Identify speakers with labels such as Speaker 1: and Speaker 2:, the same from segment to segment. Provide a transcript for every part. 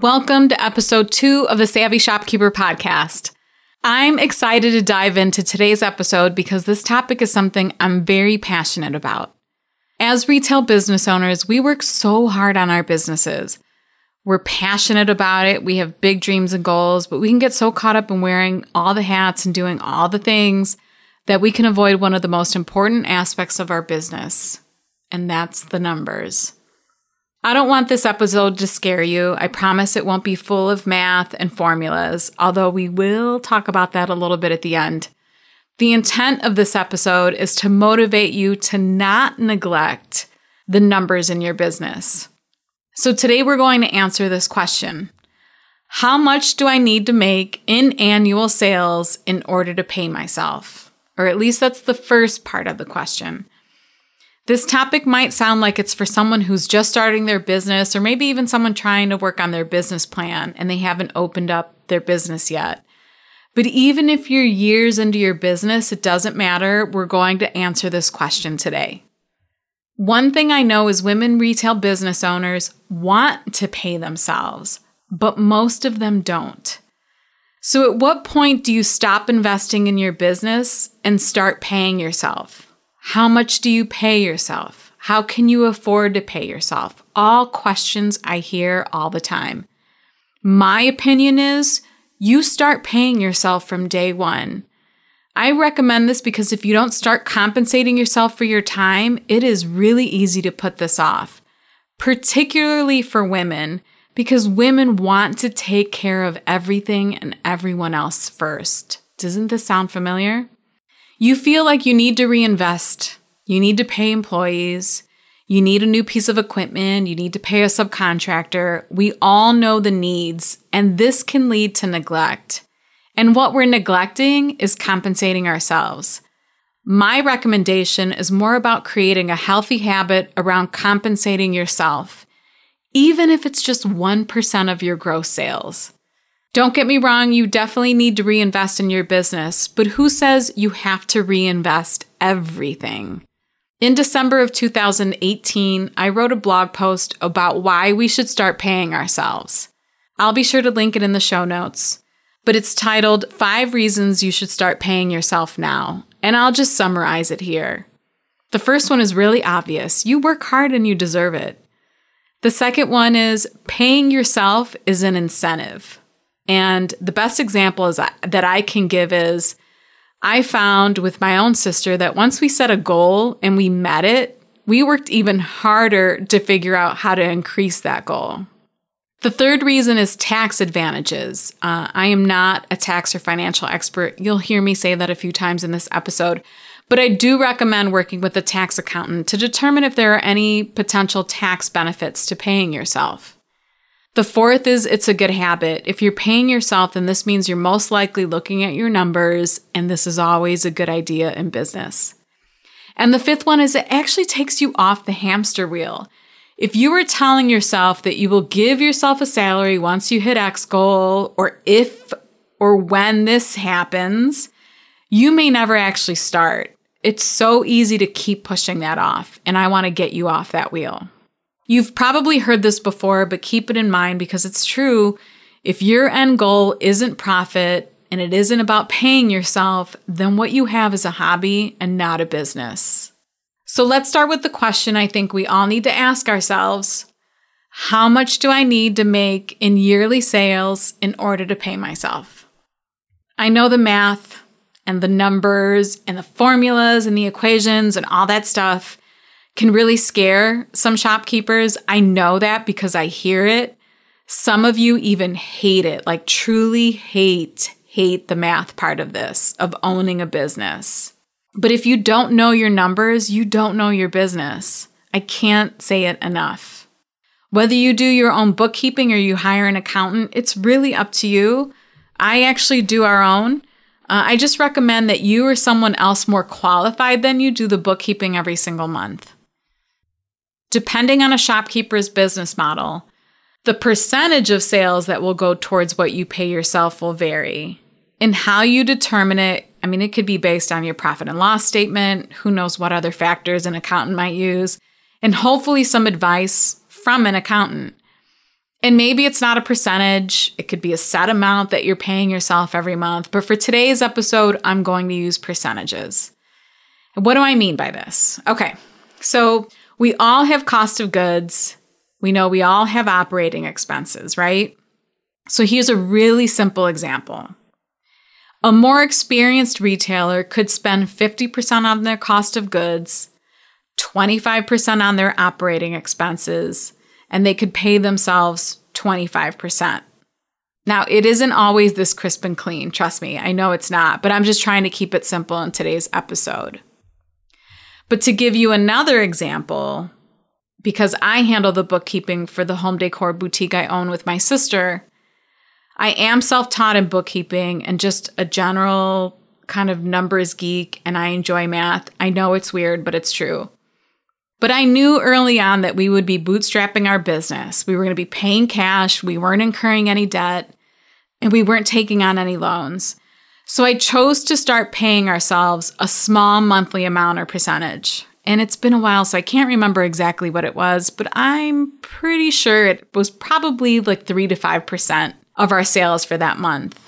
Speaker 1: Welcome to episode two of the Savvy Shopkeeper podcast. I'm excited to dive into today's episode because this topic is something I'm very passionate about. As retail business owners, we work so hard on our businesses. We're passionate about it. We have big dreams and goals, but we can get so caught up in wearing all the hats and doing all the things that we can avoid one of the most important aspects of our business, and that's the numbers. I don't want this episode to scare you. I promise it won't be full of math and formulas, although we will talk about that a little bit at the end. The intent of this episode is to motivate you to not neglect the numbers in your business. So today we're going to answer this question How much do I need to make in annual sales in order to pay myself? Or at least that's the first part of the question. This topic might sound like it's for someone who's just starting their business or maybe even someone trying to work on their business plan and they haven't opened up their business yet. But even if you're years into your business, it doesn't matter. We're going to answer this question today. One thing I know is women retail business owners want to pay themselves, but most of them don't. So, at what point do you stop investing in your business and start paying yourself? How much do you pay yourself? How can you afford to pay yourself? All questions I hear all the time. My opinion is you start paying yourself from day one. I recommend this because if you don't start compensating yourself for your time, it is really easy to put this off, particularly for women, because women want to take care of everything and everyone else first. Doesn't this sound familiar? You feel like you need to reinvest, you need to pay employees, you need a new piece of equipment, you need to pay a subcontractor. We all know the needs, and this can lead to neglect. And what we're neglecting is compensating ourselves. My recommendation is more about creating a healthy habit around compensating yourself, even if it's just 1% of your gross sales. Don't get me wrong, you definitely need to reinvest in your business, but who says you have to reinvest everything? In December of 2018, I wrote a blog post about why we should start paying ourselves. I'll be sure to link it in the show notes, but it's titled Five Reasons You Should Start Paying Yourself Now, and I'll just summarize it here. The first one is really obvious you work hard and you deserve it. The second one is paying yourself is an incentive. And the best example is that I can give is I found with my own sister that once we set a goal and we met it, we worked even harder to figure out how to increase that goal. The third reason is tax advantages. Uh, I am not a tax or financial expert. You'll hear me say that a few times in this episode, but I do recommend working with a tax accountant to determine if there are any potential tax benefits to paying yourself. The fourth is it's a good habit. If you're paying yourself, then this means you're most likely looking at your numbers, and this is always a good idea in business. And the fifth one is it actually takes you off the hamster wheel. If you are telling yourself that you will give yourself a salary once you hit X goal, or if or when this happens, you may never actually start. It's so easy to keep pushing that off, and I want to get you off that wheel. You've probably heard this before, but keep it in mind because it's true. If your end goal isn't profit and it isn't about paying yourself, then what you have is a hobby and not a business. So let's start with the question I think we all need to ask ourselves How much do I need to make in yearly sales in order to pay myself? I know the math and the numbers and the formulas and the equations and all that stuff can really scare some shopkeepers. I know that because I hear it. Some of you even hate it, like truly hate, hate the math part of this, of owning a business. But if you don't know your numbers, you don't know your business. I can't say it enough. Whether you do your own bookkeeping or you hire an accountant, it's really up to you. I actually do our own. Uh, I just recommend that you or someone else more qualified than you do the bookkeeping every single month. Depending on a shopkeeper's business model, the percentage of sales that will go towards what you pay yourself will vary. And how you determine it, I mean, it could be based on your profit and loss statement, who knows what other factors an accountant might use, and hopefully some advice from an accountant. And maybe it's not a percentage, it could be a set amount that you're paying yourself every month. But for today's episode, I'm going to use percentages. What do I mean by this? Okay, so we all have cost of goods. We know we all have operating expenses, right? So here's a really simple example. A more experienced retailer could spend 50% on their cost of goods, 25% on their operating expenses, and they could pay themselves 25%. Now, it isn't always this crisp and clean, trust me. I know it's not, but I'm just trying to keep it simple in today's episode. But to give you another example, because I handle the bookkeeping for the home decor boutique I own with my sister, I am self taught in bookkeeping and just a general kind of numbers geek, and I enjoy math. I know it's weird, but it's true. But I knew early on that we would be bootstrapping our business. We were going to be paying cash, we weren't incurring any debt, and we weren't taking on any loans. So I chose to start paying ourselves a small monthly amount or percentage. And it's been a while, so I can't remember exactly what it was, but I'm pretty sure it was probably like 3 to 5% of our sales for that month.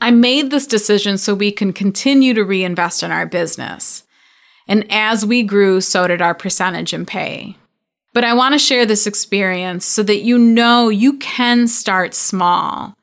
Speaker 1: I made this decision so we can continue to reinvest in our business. And as we grew, so did our percentage in pay. But I want to share this experience so that you know you can start small.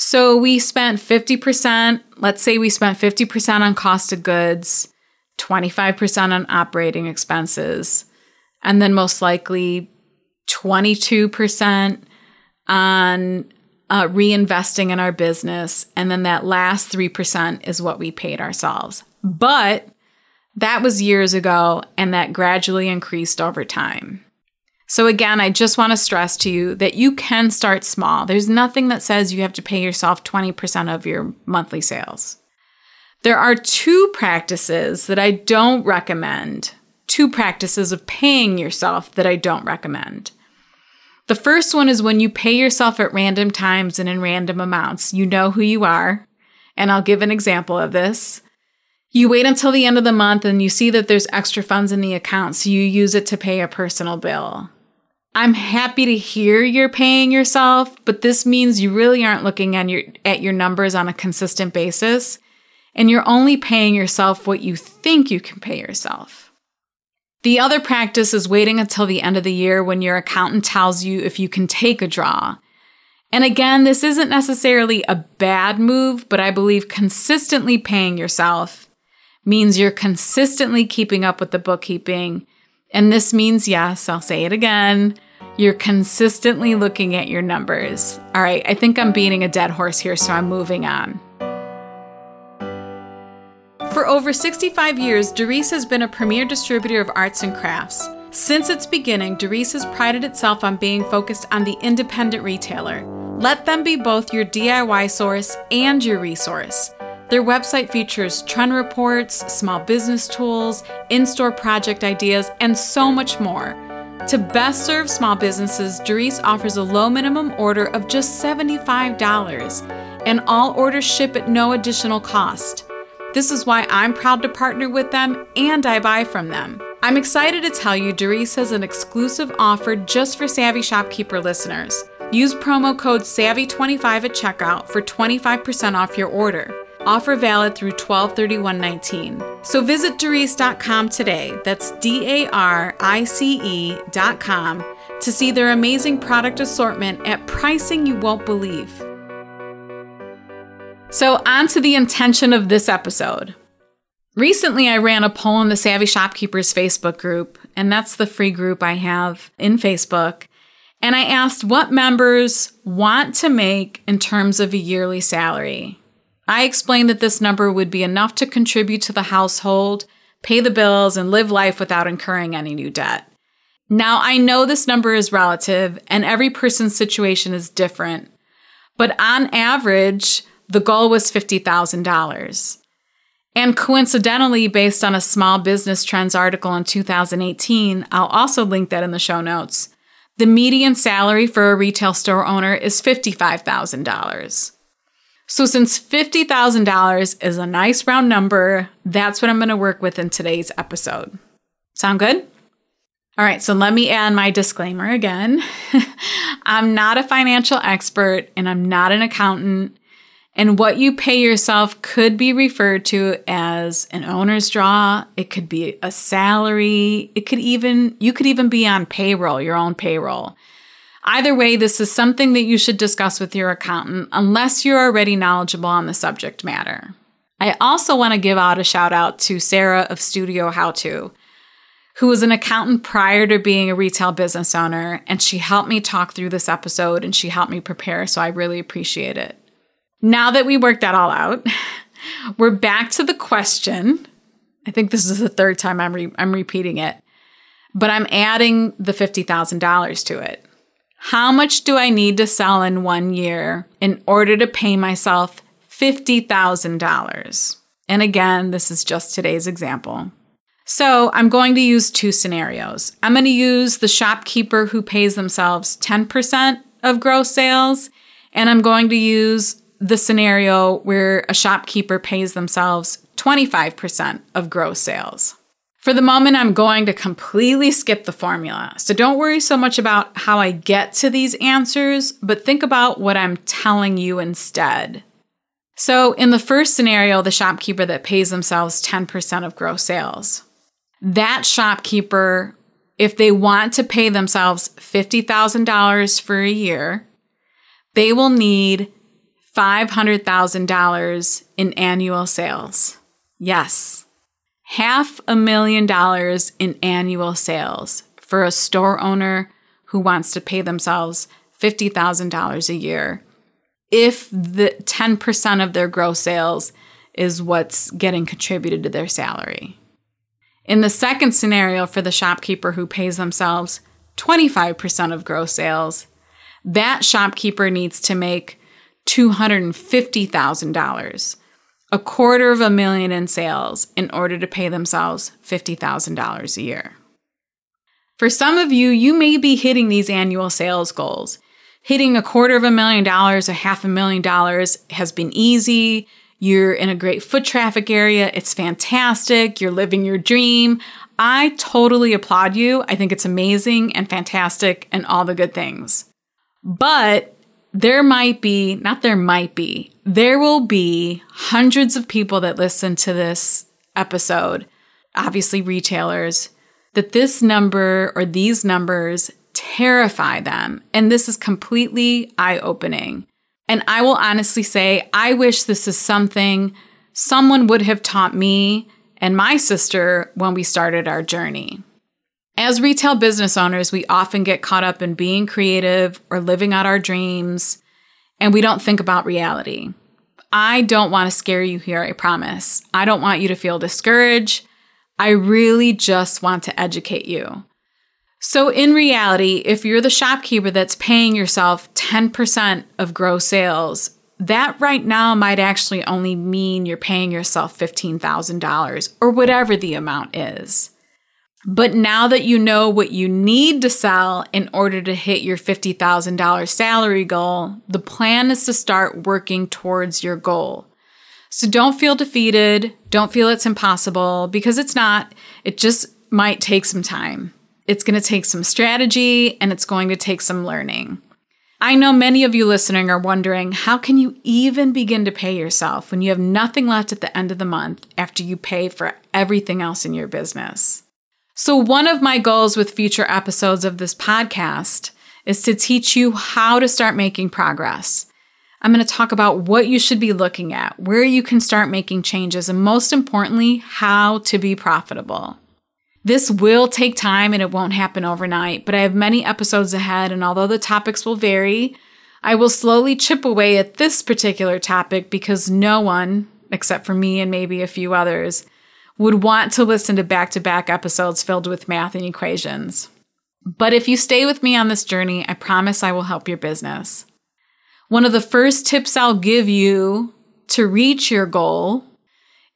Speaker 1: So we spent 50%, let's say we spent 50% on cost of goods, 25% on operating expenses, and then most likely 22% on uh, reinvesting in our business. And then that last 3% is what we paid ourselves. But that was years ago, and that gradually increased over time. So, again, I just want to stress to you that you can start small. There's nothing that says you have to pay yourself 20% of your monthly sales. There are two practices that I don't recommend, two practices of paying yourself that I don't recommend. The first one is when you pay yourself at random times and in random amounts. You know who you are. And I'll give an example of this. You wait until the end of the month and you see that there's extra funds in the account, so you use it to pay a personal bill. I'm happy to hear you're paying yourself, but this means you really aren't looking at your, at your numbers on a consistent basis, and you're only paying yourself what you think you can pay yourself. The other practice is waiting until the end of the year when your accountant tells you if you can take a draw. And again, this isn't necessarily a bad move, but I believe consistently paying yourself means you're consistently keeping up with the bookkeeping. And this means, yes, I'll say it again, you're consistently looking at your numbers. All right, I think I'm beating a dead horse here, so I'm moving on. For over 65 years, Darice has been a premier distributor of arts and crafts. Since its beginning, Darice has prided itself on being focused on the independent retailer. Let them be both your DIY source and your resource. Their website features trend reports, small business tools, in store project ideas, and so much more. To best serve small businesses, Darice offers a low minimum order of just $75, and all orders ship at no additional cost. This is why I'm proud to partner with them and I buy from them. I'm excited to tell you Darice has an exclusive offer just for Savvy Shopkeeper listeners. Use promo code SAVVY25 at checkout for 25% off your order. Offer valid through 123119. So visit Darice.com today. That's D A R I C E.com to see their amazing product assortment at pricing you won't believe. So, on to the intention of this episode. Recently, I ran a poll in the Savvy Shopkeepers Facebook group, and that's the free group I have in Facebook. And I asked what members want to make in terms of a yearly salary. I explained that this number would be enough to contribute to the household, pay the bills, and live life without incurring any new debt. Now, I know this number is relative and every person's situation is different, but on average, The goal was $50,000. And coincidentally, based on a small business trends article in 2018, I'll also link that in the show notes. The median salary for a retail store owner is $55,000. So, since $50,000 is a nice round number, that's what I'm going to work with in today's episode. Sound good? All right, so let me add my disclaimer again. I'm not a financial expert and I'm not an accountant. And what you pay yourself could be referred to as an owner's draw. It could be a salary. It could even, you could even be on payroll, your own payroll. Either way, this is something that you should discuss with your accountant unless you're already knowledgeable on the subject matter. I also want to give out a shout out to Sarah of Studio How To, who was an accountant prior to being a retail business owner, and she helped me talk through this episode and she helped me prepare, so I really appreciate it. Now that we worked that all out, we're back to the question. I think this is the third time I'm re- I'm repeating it, but I'm adding the fifty thousand dollars to it. How much do I need to sell in one year in order to pay myself fifty thousand dollars? And again, this is just today's example. So I'm going to use two scenarios. I'm going to use the shopkeeper who pays themselves 10% of gross sales, and I'm going to use the scenario where a shopkeeper pays themselves 25% of gross sales. For the moment, I'm going to completely skip the formula. So don't worry so much about how I get to these answers, but think about what I'm telling you instead. So, in the first scenario, the shopkeeper that pays themselves 10% of gross sales, that shopkeeper, if they want to pay themselves $50,000 for a year, they will need $500,000 in annual sales. Yes, half a million dollars in annual sales for a store owner who wants to pay themselves $50,000 a year if the 10% of their gross sales is what's getting contributed to their salary. In the second scenario for the shopkeeper who pays themselves 25% of gross sales, that shopkeeper needs to make $250,000, a quarter of a million in sales in order to pay themselves $50,000 a year. For some of you, you may be hitting these annual sales goals. Hitting a quarter of a million dollars, a half a million dollars has been easy. You're in a great foot traffic area. It's fantastic. You're living your dream. I totally applaud you. I think it's amazing and fantastic and all the good things. But there might be, not there might be, there will be hundreds of people that listen to this episode, obviously retailers, that this number or these numbers terrify them. And this is completely eye opening. And I will honestly say, I wish this is something someone would have taught me and my sister when we started our journey. As retail business owners, we often get caught up in being creative or living out our dreams, and we don't think about reality. I don't want to scare you here, I promise. I don't want you to feel discouraged. I really just want to educate you. So, in reality, if you're the shopkeeper that's paying yourself 10% of gross sales, that right now might actually only mean you're paying yourself $15,000 or whatever the amount is. But now that you know what you need to sell in order to hit your $50,000 salary goal, the plan is to start working towards your goal. So don't feel defeated. Don't feel it's impossible because it's not. It just might take some time. It's going to take some strategy and it's going to take some learning. I know many of you listening are wondering how can you even begin to pay yourself when you have nothing left at the end of the month after you pay for everything else in your business? So, one of my goals with future episodes of this podcast is to teach you how to start making progress. I'm going to talk about what you should be looking at, where you can start making changes, and most importantly, how to be profitable. This will take time and it won't happen overnight, but I have many episodes ahead, and although the topics will vary, I will slowly chip away at this particular topic because no one, except for me and maybe a few others, would want to listen to back to back episodes filled with math and equations. But if you stay with me on this journey, I promise I will help your business. One of the first tips I'll give you to reach your goal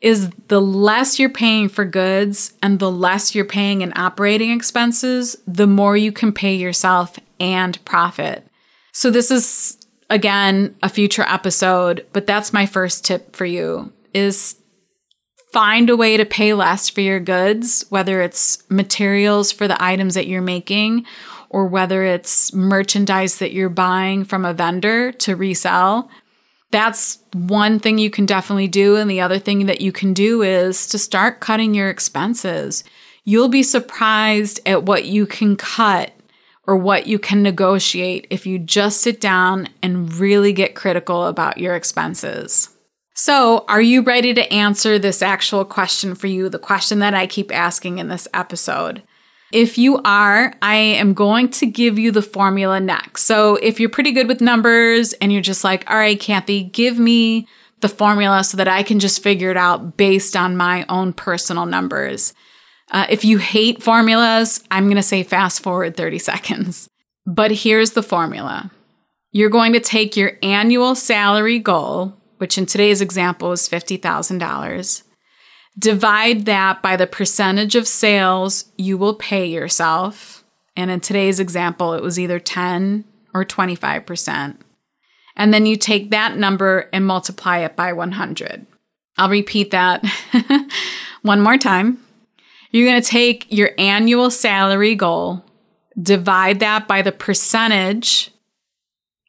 Speaker 1: is the less you're paying for goods and the less you're paying in operating expenses, the more you can pay yourself and profit. So this is again a future episode, but that's my first tip for you is find a way to pay less for your goods, whether it's materials for the items that you're making or whether it's merchandise that you're buying from a vendor to resell. That's one thing you can definitely do. And the other thing that you can do is to start cutting your expenses. You'll be surprised at what you can cut or what you can negotiate if you just sit down and really get critical about your expenses. So, are you ready to answer this actual question for you? The question that I keep asking in this episode. If you are, I am going to give you the formula next. So, if you're pretty good with numbers and you're just like, all right, Kathy, give me the formula so that I can just figure it out based on my own personal numbers. Uh, if you hate formulas, I'm going to say fast forward 30 seconds. But here's the formula you're going to take your annual salary goal, which in today's example is $50,000. Divide that by the percentage of sales you will pay yourself. And in today's example, it was either 10 or 25%. And then you take that number and multiply it by 100. I'll repeat that one more time. You're going to take your annual salary goal, divide that by the percentage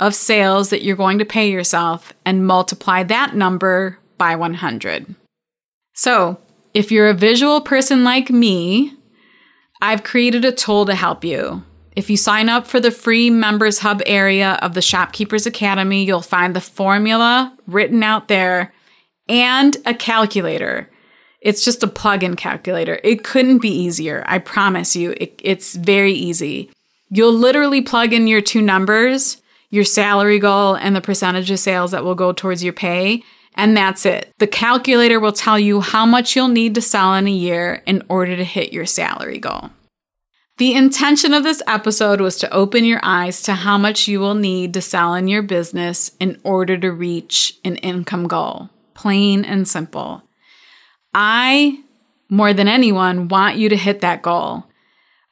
Speaker 1: of sales that you're going to pay yourself and multiply that number by 100. So, if you're a visual person like me, I've created a tool to help you. If you sign up for the free Members Hub area of the Shopkeepers Academy, you'll find the formula written out there and a calculator. It's just a plug in calculator. It couldn't be easier. I promise you, it, it's very easy. You'll literally plug in your two numbers your salary goal and the percentage of sales that will go towards your pay. And that's it. The calculator will tell you how much you'll need to sell in a year in order to hit your salary goal. The intention of this episode was to open your eyes to how much you will need to sell in your business in order to reach an income goal. Plain and simple. I, more than anyone, want you to hit that goal.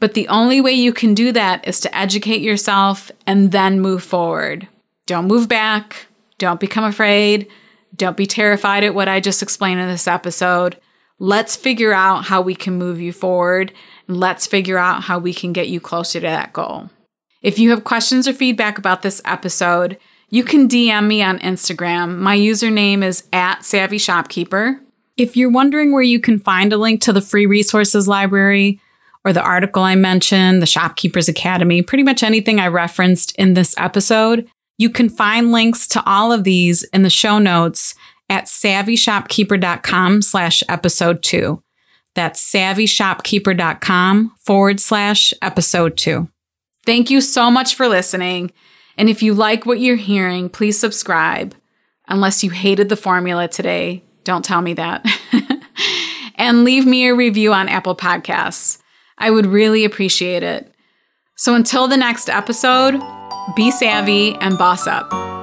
Speaker 1: But the only way you can do that is to educate yourself and then move forward. Don't move back. Don't become afraid. Don't be terrified at what I just explained in this episode. Let's figure out how we can move you forward. Let's figure out how we can get you closer to that goal. If you have questions or feedback about this episode, you can DM me on Instagram. My username is at Savvy Shopkeeper. If you're wondering where you can find a link to the free resources library, or the article I mentioned, the Shopkeepers Academy, pretty much anything I referenced in this episode. You can find links to all of these in the show notes at savvyshopkeeper.com slash episode two. That's savvyshopkeeper.com forward slash episode two. Thank you so much for listening. And if you like what you're hearing, please subscribe. Unless you hated the formula today, don't tell me that. and leave me a review on Apple Podcasts. I would really appreciate it. So until the next episode, be savvy and boss up.